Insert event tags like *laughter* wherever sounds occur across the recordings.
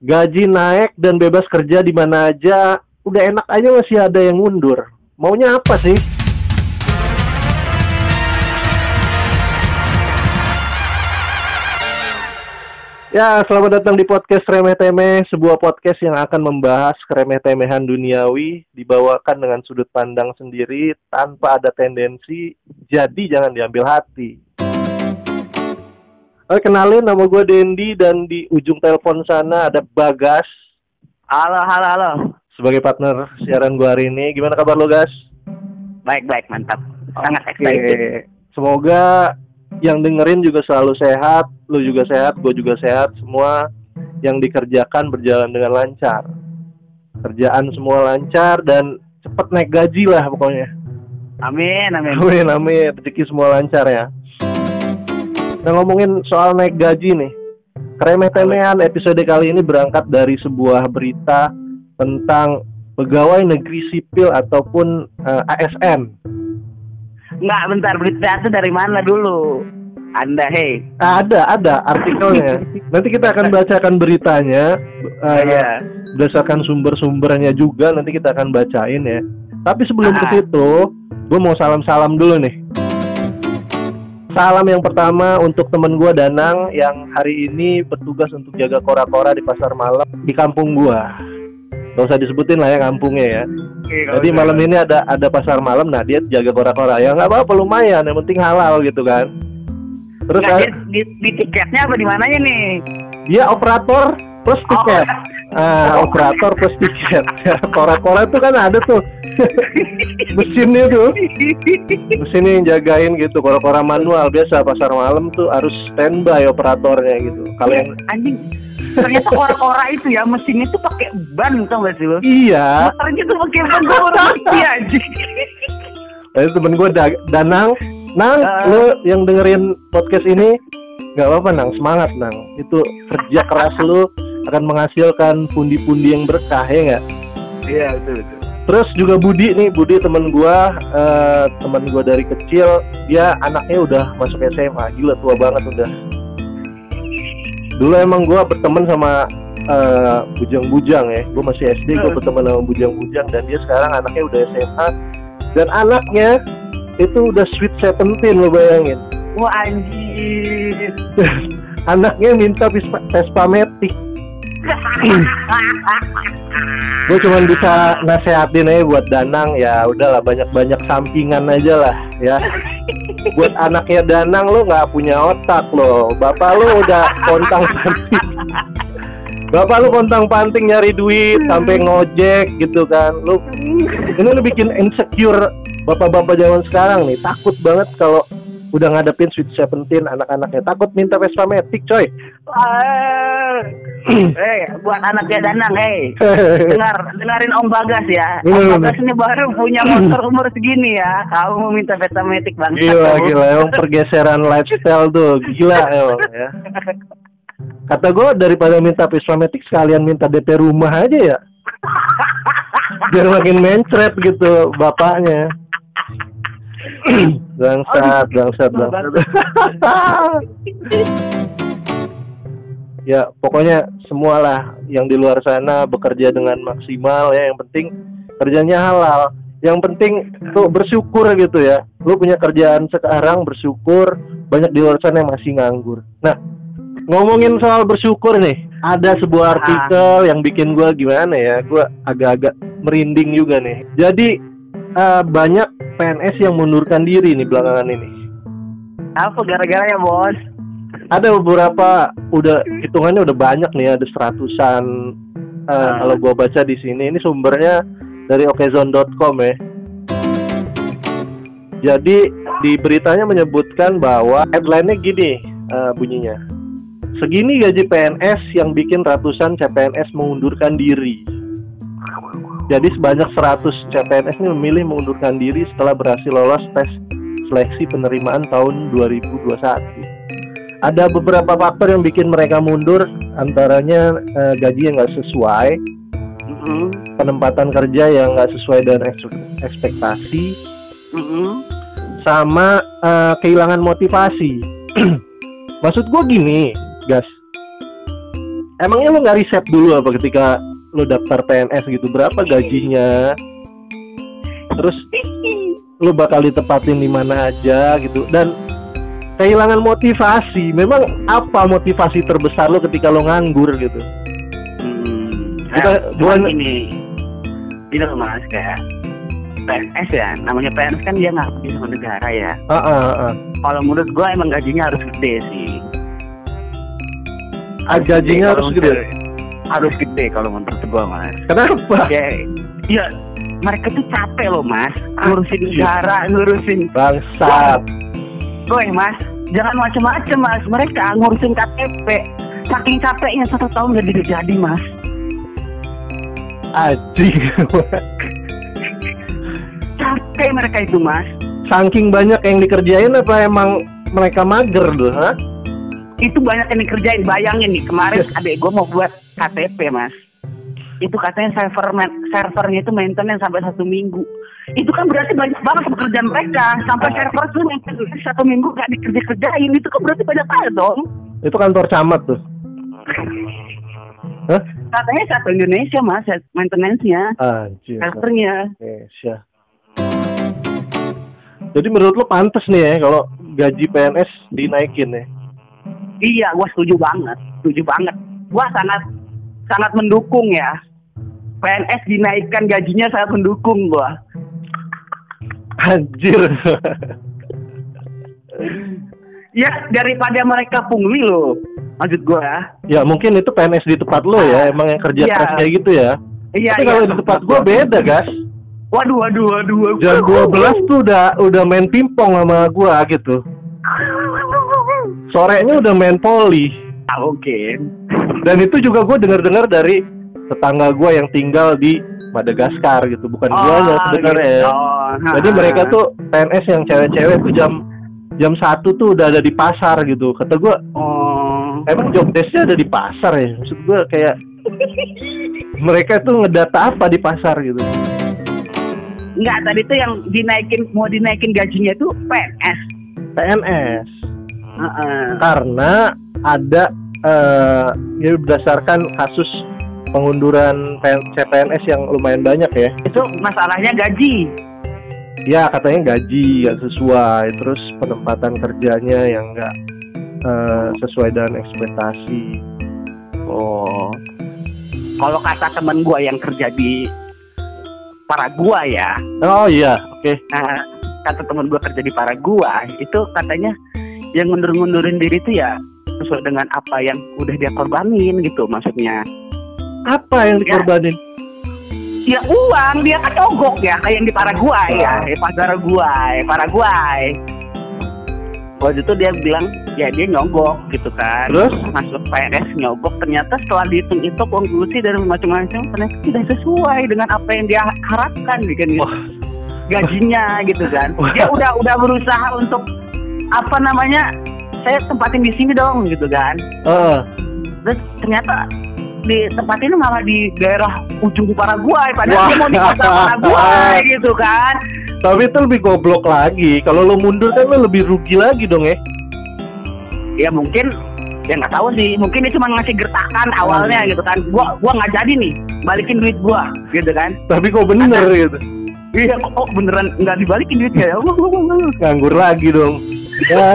gaji naik dan bebas kerja di mana aja, udah enak aja masih ada yang mundur. Maunya apa sih? Ya, selamat datang di podcast Remeh Temeh, sebuah podcast yang akan membahas keremeh-temehan duniawi, dibawakan dengan sudut pandang sendiri, tanpa ada tendensi, jadi jangan diambil hati. Oke, kenalin nama gue Dendi dan di ujung telepon sana ada Bagas Halo, halo, halo. sebagai partner siaran gue hari ini. Gimana kabar lo, Gas? Baik, baik, mantap. Sangat excited. Oke. Semoga yang dengerin juga selalu sehat, lu juga sehat, gue juga sehat, semua yang dikerjakan berjalan dengan lancar. Kerjaan semua lancar dan cepet naik gaji lah pokoknya. Amin, amin. Amin, amin. Rezeki semua lancar ya. Nah ngomongin soal naik gaji nih. Keremeh-temehan episode kali ini berangkat dari sebuah berita tentang pegawai negeri sipil ataupun eh, ASN. Enggak, bentar. Berita itu dari mana dulu? Anda, hei. Ada, ada artikelnya. Nanti kita akan bacakan beritanya. eh, Iya. berdasarkan sumber-sumbernya juga nanti kita akan bacain ya. Tapi sebelum ke Ah. situ, gue mau salam-salam dulu nih. Salam yang pertama untuk temen gue Danang yang hari ini bertugas untuk jaga kora-kora di pasar malam di kampung gua. Gak usah disebutin lah ya kampungnya ya. Jadi malam ini ada ada pasar malam, nah dia jaga kora-kora. Ya nggak apa-apa lumayan, yang penting halal gitu kan. Terus ada- di, di, di tiketnya apa di mananya nih? Dia operator plus tiket. Ah, operator plus tiket. *laughs* Kora-kora itu kan ada tuh *laughs* mesinnya tuh. Mesin yang jagain gitu. Kora-kora manual biasa pasar malam tuh harus standby operatornya gitu. Kalau yang Anjing. Ternyata kora-kora itu ya mesinnya tuh pakai ban tau gak sih lo? iya, Motornya tuh pakai ban gue ngerti *laughs* anjing. itu temen gue Danang. Nang, Ah. lu yang dengerin podcast ini nggak apa-apa Nang, semangat Nang. Itu kerja keras lu akan menghasilkan pundi-pundi yang berkah ya nggak? Iya, betul betul. Terus juga Budi nih, Budi temen gua, eh, temen gua dari kecil, dia anaknya udah masuk SMA, gila tua banget udah. Dulu emang gua berteman sama eh, bujang-bujang ya, gua masih SD, gua berteman sama bujang-bujang dan dia sekarang anaknya udah SMA dan anaknya itu udah sweet seventeen lo bayangin. Wah anjing. *laughs* Anaknya minta Vespa, Matic. *laughs* gue cuma bisa nasehatin aja buat Danang. Ya udahlah banyak-banyak sampingan aja lah ya. Buat anaknya Danang lo nggak punya otak lo. Bapak lo udah kontang panting. Bapak lo kontang panting nyari duit sampai ngojek gitu kan. Lo ini lo bikin insecure bapak-bapak zaman sekarang nih. Takut banget kalau udah ngadepin Sweet Seventeen anak-anaknya takut minta Vespa Matic coy Ah. Eh, buat anaknya Danang, hei. *laughs* Dengar, dengarin Om Bagas ya. Om. Bagas ini baru punya motor umur segini ya. Kamu mau minta Vespa Matic bang? Gila gila emang *laughs* pergeseran lifestyle tuh gila emang ya. Kata gue daripada minta Vespa Matic sekalian minta DP rumah aja ya. *laughs* Biar makin mencret gitu bapaknya. *clears throat* bangsat, bangsat, bangsat. *laughs* ya pokoknya semualah yang di luar sana bekerja dengan maksimal ya. Yang penting kerjanya halal. Yang penting tuh bersyukur gitu ya. Lu punya kerjaan sekarang bersyukur. Banyak di luar sana yang masih nganggur. Nah ngomongin soal bersyukur nih. Ada sebuah artikel yang bikin gua gimana ya? Gua agak-agak merinding juga nih. Jadi eh, banyak PNS yang mundurkan diri nih belakangan ini. Apa gara-gara ya bos? ada beberapa udah hitungannya udah banyak nih ada seratusan eh, Ah. kalau gua baca di sini. Ini sumbernya dari okezone.com ya. Jadi di beritanya menyebutkan bahwa headline-nya gini eh, bunyinya. Segini gaji PNS yang bikin ratusan CPNS mengundurkan diri jadi sebanyak 100 CPNS ini memilih mengundurkan diri setelah berhasil lolos tes seleksi penerimaan tahun 2021 ada beberapa faktor yang bikin mereka mundur antaranya eh, gaji yang nggak sesuai Mm-mm. penempatan kerja yang nggak sesuai dengan eks- ekspektasi Mm-mm. sama eh, kehilangan motivasi *clears throat* maksud gue gini gas emangnya lu nggak riset dulu apa ketika lu daftar PNS gitu berapa gajinya terus lu bakal ditepatin di mana aja gitu dan kehilangan motivasi memang apa motivasi terbesar lu ketika lu nganggur gitu Hmm. Kita Eh, bukan- ini, loh mas kayak PNS ya, namanya PNS kan dia ngabdi sama negara ya. ah ah, ah. Kalau menurut gua emang gajinya harus gede sih. Ah, gajinya harus gede Harus gede kalau menurut gua mas. kenapa Ya, iya mereka tuh capek loh mas, ngurusin Anjir. negara, ngurusin. bangsat Woi mas, jangan macem-macem mas. Mereka ngurusin KTP. Saking capeknya satu tahun gak jadi jadi mas. anjing Capek mereka itu mas. saking banyak yang dikerjain apa emang mereka mager ha? itu banyak yang dikerjain bayangin nih kemarin *laughs* adek gue mau buat KTP mas itu katanya server servernya itu maintenance sampai satu minggu itu kan berarti banyak banget pekerjaan mereka sampai Ah. server tuh maintenance satu minggu gak dikerja kerjain itu kan berarti banyak banget dong itu kantor camat tuh Hah? katanya satu Indonesia mas maintenance-nya Anjir. servernya Indonesia. Jadi menurut lo pantas nih ya kalau gaji PNS dinaikin ya? iya gue setuju banget setuju banget gue sangat sangat mendukung ya PNS dinaikkan gajinya sangat mendukung gue Anjir. Ya daripada mereka pungli loh, maksud gua. ya mungkin itu PNS di tempat lo ya, emang yang kerja Iya. keras kayak gitu ya. Iya Tapi kalau di tempat gua beda, gas. Waduh waduh waduh. waduh. Jam 12 tuh udah udah main pingpong sama gua gitu. Sorenya udah main poli. Ah, mungkin. *laughs* Dan itu juga gue dengar-dengar dari tetangga gua yang tinggal di Madagaskar gitu, bukan gua sebenarnya. gitu. Oh, Jadi mereka tuh PNS yang cewek-cewek tuh jam jam satu tuh udah ada di pasar gitu. Kata gua Oh. emang job desknya ada di pasar ya? Maksud gua kayak mereka tuh ngedata apa di pasar gitu? Enggak, tadi tuh yang dinaikin mau dinaikin gajinya tuh PNS. PNS Heeh. karena ada eh ya berdasarkan kasus pengunduran PN CPNS yang lumayan banyak ya. Itu masalahnya gaji. Ya katanya gaji nggak sesuai, terus penempatan kerjanya yang nggak eh, sesuai dengan ekspektasi. Oh. Kalau kata temen gua yang kerja di Paragua ya, Oh iya, oke. Nah, kata temen gue kerja di Paragua itu katanya yang ngundur-ngundurin diri itu ya sesuai dengan apa yang udah dia korbanin gitu maksudnya. Apa yang dikorbanin? Ya uang dia kan nyogok ya kayak yang di Paraguay ya, di Paraguay, Paraguay. Waktu itu dia bilang ya dia nyogok gitu kan. Terus? masuk PNS nyogok ternyata setelah dihitung itu konklusi dari macam-macam ternyata tidak sesuai dengan apa yang dia harapkan gitu kan Wah. gajinya gitu kan dia udah udah berusaha untuk apa namanya saya tempatin di sini dong gitu kan Eh, terus ternyata di tempat ini malah di daerah ujung Paraguay Wah. padahal dia mau di kota Paraguay gitu kan tapi itu lebih goblok lagi. Kalau lo mundur kan lo lebih rugi lagi dong ya. ya mungkin ya nggak tahu sih mungkin dia cuma ngasih gertakan awalnya gitu kan gua gua nggak jadi nih balikin duit gua gitu kan Tapi kok bener gitu. iya kok kok beneran nggak dibalikin duitnya ya *laughs* Nganggur lagi dong. Ya,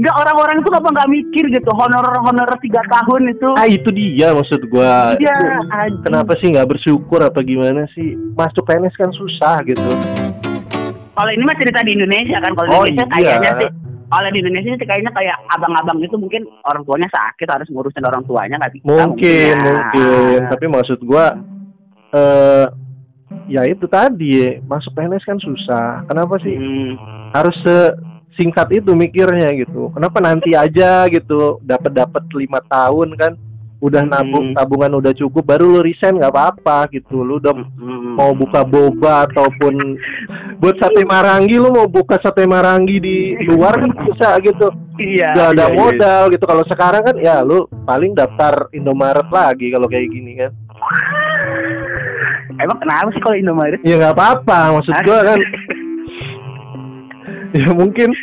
nggak orang-orang itu apa nggak mikir gitu honor honor tiga tahun itu ah itu dia maksud gua. Iya. Kenapa sih nggak bersyukur apa gimana sih? Masuk PNS kan susah gitu. kalau ini mah cerita di Indonesia kan kalau di Oh, Indonesia iya. kayaknya sih kalau di Indonesia sih kayaknya kayak abang-abang itu mungkin orang tuanya sakit harus ngurusin orang tuanya nggak bisa Mungkin, ya. mungkin. Tapi maksud gua eh ya itu tadi masuk PNS kan susah. Kenapa sih Hmm. harus singkat itu mikirnya gitu? Kenapa nanti aja gitu dapat dapat lima tahun kan? Udah nabung Hmm. tabungan udah cukup baru lu resign nggak apa-apa gitu. Lu udah Hmm. mau buka boba ataupun buat sate marangi lu mau buka sate marangi di luar kan bisa gitu. iya Gak ada iya, iya. modal gitu. Kalau sekarang kan ya lu paling daftar Indomaret lagi kalau kayak gini kan. Emang kenapa sih kalau Indomaret Ya nggak apa-apa, maksud gua kan *laughs* ya mungkin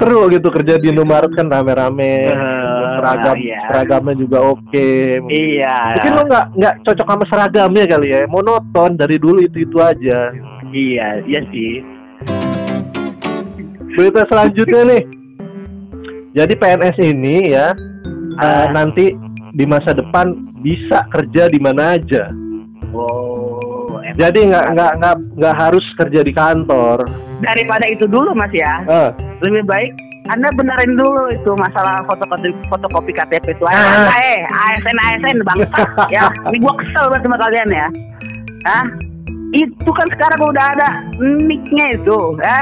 seru gitu kerja di Indomaret kan rame-rame. Eh, seragam iya. seragamnya juga oke Iya. mungkin lo nggak nggak cocok sama seragamnya kali ya monoton dari dulu itu itu aja Iya, iya sih. berita selanjutnya nih jadi PNS ini ya Ah. nanti di masa depan bisa kerja di mana aja emang. Jadi nggak nggak nggak nggak harus kerja di kantor daripada itu dulu Mas ya. Eh, Lebih baik anda benerin dulu itu masalah fotokopi fotokopi KTP itu. Ah. Eh, ASN ASN bangsa *laughs* ya. Ini gua kesel banget sama kalian ya. Hah? Itu kan sekarang udah ada nicknya itu, ya.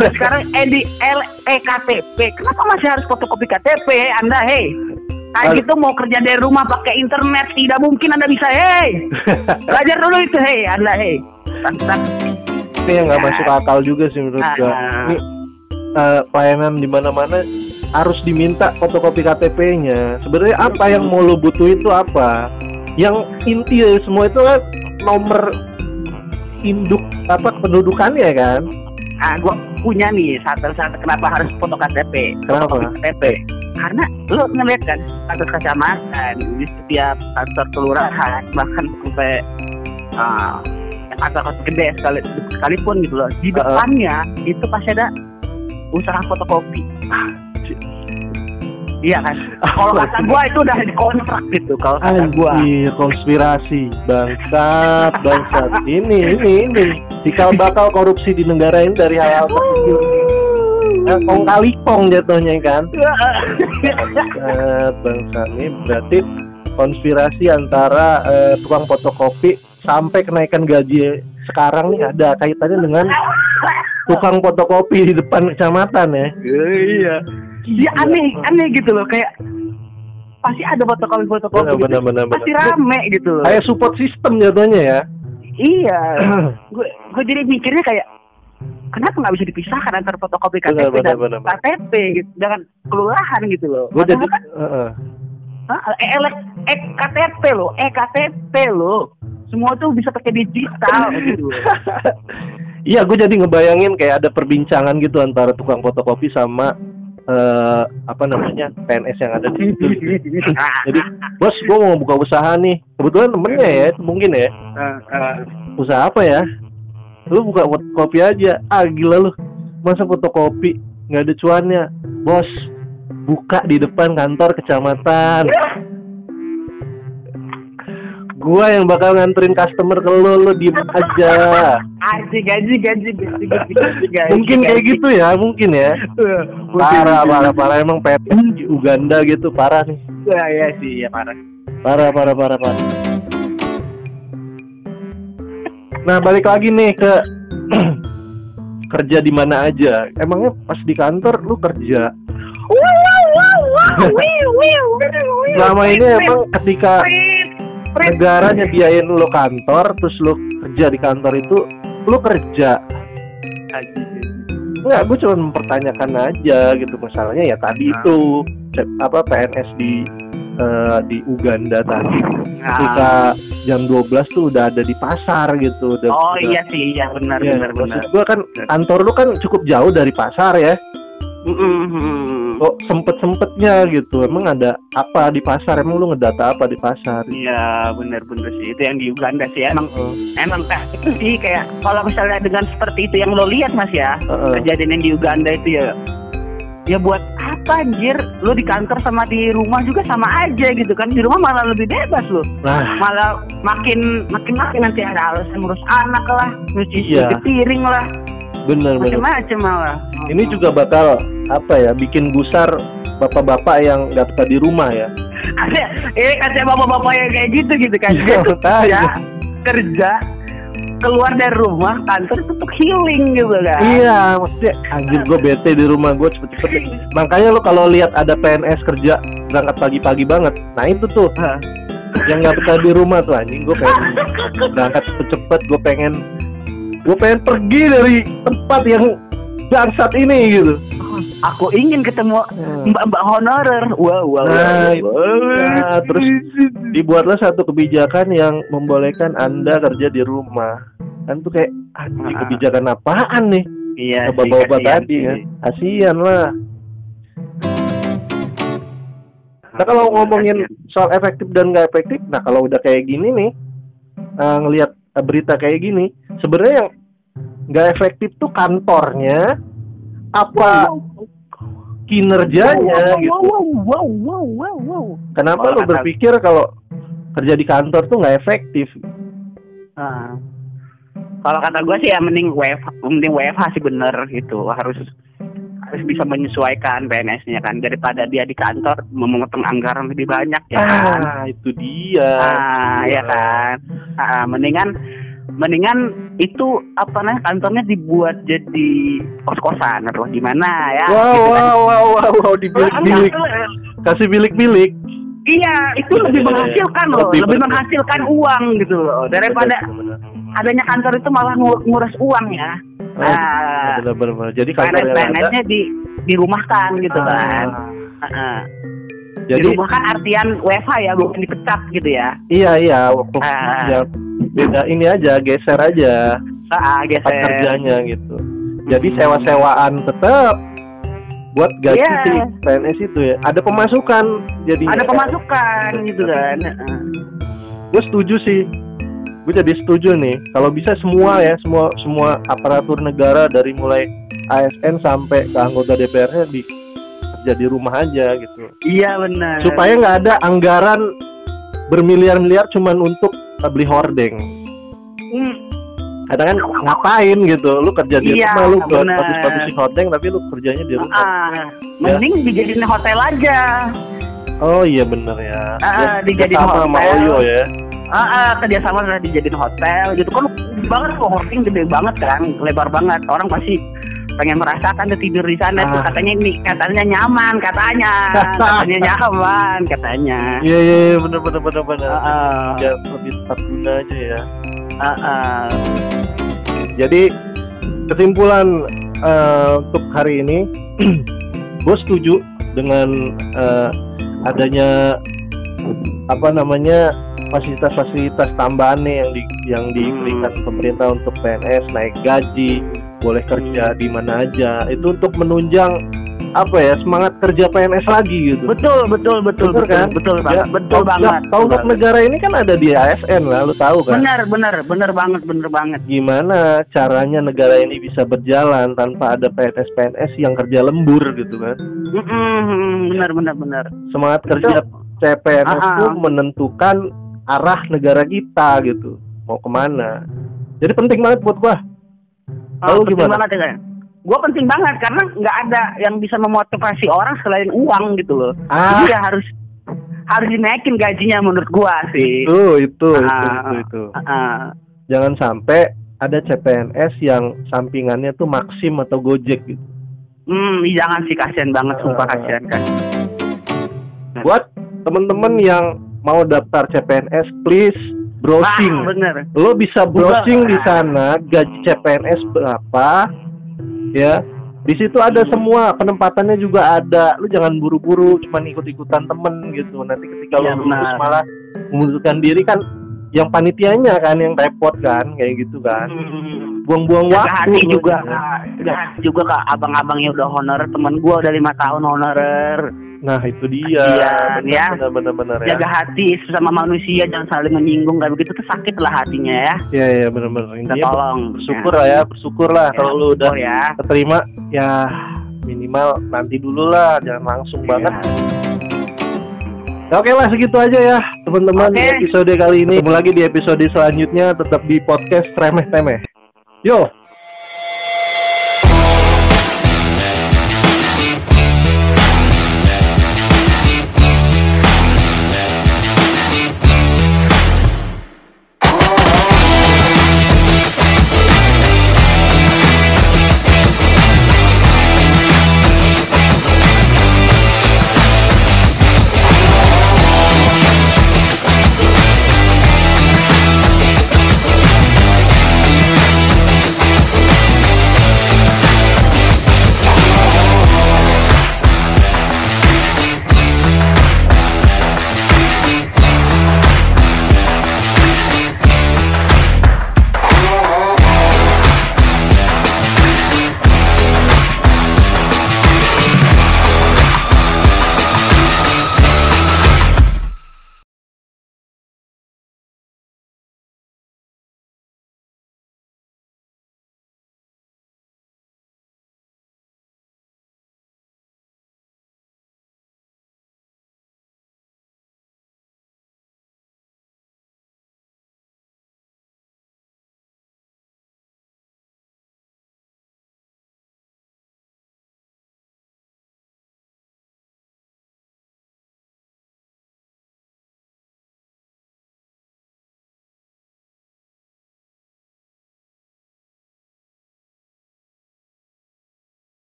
Udah sekarang EDL EKTP. Kenapa masih harus fotokopi KTP? Anda, hei. Kayak Al- gitu mau kerja dari rumah pakai internet tidak mungkin Anda bisa, hei. *laughs* Belajar dulu itu, hei, Anda, hei. Ini yang nggak masuk akal juga sih menurut gua Ah. ini eh, pelayanan di mana-mana harus diminta fotokopi KTP-nya sebenarnya apa yang mau lo butuh itu apa yang inti dari semua itu kan nomor induk apa pendudukannya kan Ah, gua punya nih satu-satu kenapa harus foto KTP. Kenapa? KTP. Karena lo ngeliat kan kantor kecamatan di setiap kantor kelurahan bahkan sampai ah, kantor kantor gede sekali, sekalipun gitu loh di depannya itu pasti ada usaha fotokopi. Iya kan? Kalau kata gua itu udah dikontrak gitu. Kalau kata gua. Anjir, konspirasi bangsat bangsat ini ini ini cikal bakal korupsi di negara ini dari hal-hal kecil eh, kong kali kong jatuhnya kan bangsat ini berarti konspirasi antara eh, tukang fotokopi sampai kenaikan gaji sekarang nih ada kaitannya dengan tukang fotokopi di depan kecamatan ya. Iya. Dia aneh, aneh gitu loh kayak pasti ada fotokopi fotokopi Benar, gitu. benar, benar, pasti rame gitu loh. Kayak support system jatuhnya ya. Iya. *clears throat* gue gue jadi mikirnya kayak kenapa nggak bisa dipisahkan antara fotokopi KTP benar, dan benar. KTP gitu dengan kelurahan gitu loh. Gue jadi kan, Heeh. hah, e elek- e- KTP loh, e KTP loh. Semua tuh bisa pakai digital *laughs* gitu. loh. Iya, gue jadi ngebayangin kayak ada perbincangan gitu antara tukang fotokopi sama eh apa namanya PNS yang ada di situ. *laughs* Jadi, bos, gue mau buka usaha nih. Kebetulan temennya ya, mungkin ya. Eh, eh, Usaha apa ya? Lu buka fotokopi aja. Ah, gila lu. Masa fotokopi nggak ada cuannya, bos? Buka di depan kantor kecamatan. Gua yang bakal nganterin customer ke lu, lu diem aja. Gaji, gaji, gaji. Mungkin kayak gitu ya, mungkin ya. Parah, parah, parah. Emang di Uganda gitu, parah nih. Ya, ya sih, ya parah. Parah, parah, parah, parah. Nah, balik lagi nih ke *clears throat* kerja di mana aja. Emangnya pas di kantor lu kerja? *laughs* Selama ini emang ketika negara nyediain lu kantor, terus lu kerja di kantor itu, lu kerja. Enggak, gue cuma mempertanyakan aja gitu masalahnya ya tadi Nah. itu apa PNS di eh, di Uganda tadi Nah. ketika jam 12 tuh udah ada di pasar gitu. Udah, Oh udah- iya sih, iya benar Ya, benar benar. gua kan kantor lu kan cukup jauh dari pasar ya. Mm-mm. kok sempet sempetnya gitu. Emang ada apa di pasar? Emang lu ngedata apa di pasar? Iya benar benar sih. Itu yang di Uganda sih emang. Heeh, emang kayak itu sih kayak kalau misalnya dengan seperti itu yang lo lihat mas ya heeh. kejadian yang di Uganda itu ya ya buat apa anjir? Lo di kantor sama di rumah juga sama aja gitu kan. Di rumah malah lebih bebas lo nah. Malah makin makin makin nanti ada alasan ngurus anak lah nyuci Iya. piring lah. Bener bener. Macam-macam malah. Ini juga bakal apa ya bikin gusar bapak-bapak yang nggak betah di rumah ya. *laughs* Ada ini kata bapak-bapak yang kayak gitu gitu kan. Dia kerja kerja keluar dari rumah kantor itu untuk healing gitu kan. Iya maksudnya anjir gue bete di rumah gue cepet-cepet. Makanya lo kalau lihat ada PNS kerja berangkat pagi-pagi banget nah itu tuh. Hah. yang nggak betah di rumah tuh anjing gue pengen berangkat cepet-cepet gue pengen gue pengen pergi dari tempat yang bangsat ini gitu. Aku ingin ketemu mbak-mbak honorer. Wow wow, Nah, wow, wow. Nah, terus dibuatlah satu kebijakan yang membolehkan anda kerja di rumah. Kan tuh kayak Ah. kebijakan apaan nih? Iya kasihan tadi kan kasian lah. Nah kalau ngomongin soal efektif dan nggak efektif, nah kalau udah kayak gini nih, uh, ngelihat berita kayak gini, sebenarnya yang nggak efektif tuh kantornya, apa kinerjanya wow, gitu. Wow, wow, wow, wow, wow. Kenapa Oh, lu kata- berpikir kalau kerja di kantor tuh nggak efektif? Ah. Kalau kata gue sih ya mending WFH, mending WFH sih bener gitu harus harus bisa menyesuaikan PNS-nya kan daripada dia di kantor memotong anggaran lebih banyak ya kan. Ah, itu dia. Ah, ya kan. Ah, mendingan mendingan itu apa namanya kantornya dibuat jadi kos-kosan atau gimana ya. Wow, gitu kan. wow, wow, wow, wow, di bilik-bilik, kasih bilik-bilik. Iya, itu lebih menghasilkan loh, Lebih lebih ber- menghasilkan uang gitu loh daripada adanya kantor itu malah ngu- nguras uang ya. Oh, Nah, bener. Jadi kantor. PNS-PNS-nya di dirumahkan gitu Ah, kan. Heeh. Jadi dirumahkan artian WFH ya, bukan dipecat gitu ya. iya iya waktu Ah. ya, beda ini aja geser aja Ah, tempat geser. kerjanya gitu. Jadi sewa-sewaan tetap buat gaji Iya. si PNS itu ya. Ada pemasukan jadi Ada pemasukan gitu kan. Heeh. Gue setuju sih. Gue jadi setuju nih. Kalau bisa semua ya semua semua aparatur negara dari mulai ASN sampai ke anggota DPR-nya di kerja di rumah aja gitu. Iya benar. supaya nggak ada anggaran bermiliar-miliar cuman untuk beli hordeng. Hmm, Ada kan ngapain gitu, lu kerja di Iya, rumah lu buat bener. bagus-bagusin hordeng tapi lu kerjanya di rumah. ah, mending dijadiin hotel aja. Oh iya bener ya. Ah, Ya, dijadiin sama sama hotel. Oyo ya. Ah, ah, kerjasama udah dijadiin hotel gitu kan banget kok hoarding gede banget kan lebar banget orang pasti pengen merasakan tuh tidur di sana tuh Ah. katanya ini katanya nyaman katanya *laughs* katanya nyaman katanya Iya iya iya, bener bener bener bener. Ah. Ya lebih tepat guna aja ya. Ah, ah. Jadi kesimpulan eh, untuk hari ini, *clears throat* gue setuju dengan eh, adanya apa namanya fasilitas-fasilitas tambahan nih yang di, yang diberikan pemerintah untuk PNS naik gaji, boleh kerja di mana aja. Itu untuk menunjang apa ya semangat kerja PNS lagi gitu. betul betul betul betul kan? betul Ya, banget betul banget Tongkat negara ini kan ada di ASN lah, lu tahu kan? benar benar benar banget benar banget gimana caranya negara ini bisa berjalan tanpa ada PNS-PNS yang kerja lembur gitu kan. Mm-mm, benar benar benar Semangat kerja CPNS Ah, ah. itu menentukan arah negara kita gitu. Mau ke mana. Jadi penting banget buat gua. Oh, Lalu penting gimana? banget ya kan? Gue penting banget karena nggak ada yang bisa memotivasi orang selain uang gitu loh. Ah, Jadi ya harus harus dinaikin gajinya menurut gua sih. itu, itu, itu, Ah. itu, itu. Ah, Jangan sampai ada CPNS yang sampingannya tuh Maxim atau Gojek gitu. hmm, jangan sih kasihan banget, sumpah Ah. kasihan kan. Buat temen-temen yang mau daftar CPNS, please browsing. Ah, bener. lo bisa browsing di sana gaji CPNS berapa ya di situ ada semua penempatannya juga ada lu jangan buru-buru cuman ikut-ikutan temen gitu nanti ketika Iya, lu lulus benar. malah mengundurkan diri kan yang panitianya kan yang repot kan kayak gitu kan Hmm. Buang-buang waktu hati juga. Kak. Jaga hati juga kak abang-abangnya udah honorer. Temen gua udah lima tahun honorer. nah itu dia Kasian, ya. benar-benar ya Jaga hati sesama manusia, jangan saling menyinggung. Kayak begitu tuh sakit lah hatinya ya. ya ya benar-benar Kita tolong. bersyukur lah ya bersyukur lah Ya, kalau lu udah ya. keterima ya minimal nanti dulu lah jangan langsung banget Ya. Ya, Oke lah segitu aja ya teman-teman di Oke. episode kali ini. Ketemu lagi di episode selanjutnya tetap di podcast remeh temeh. Yo.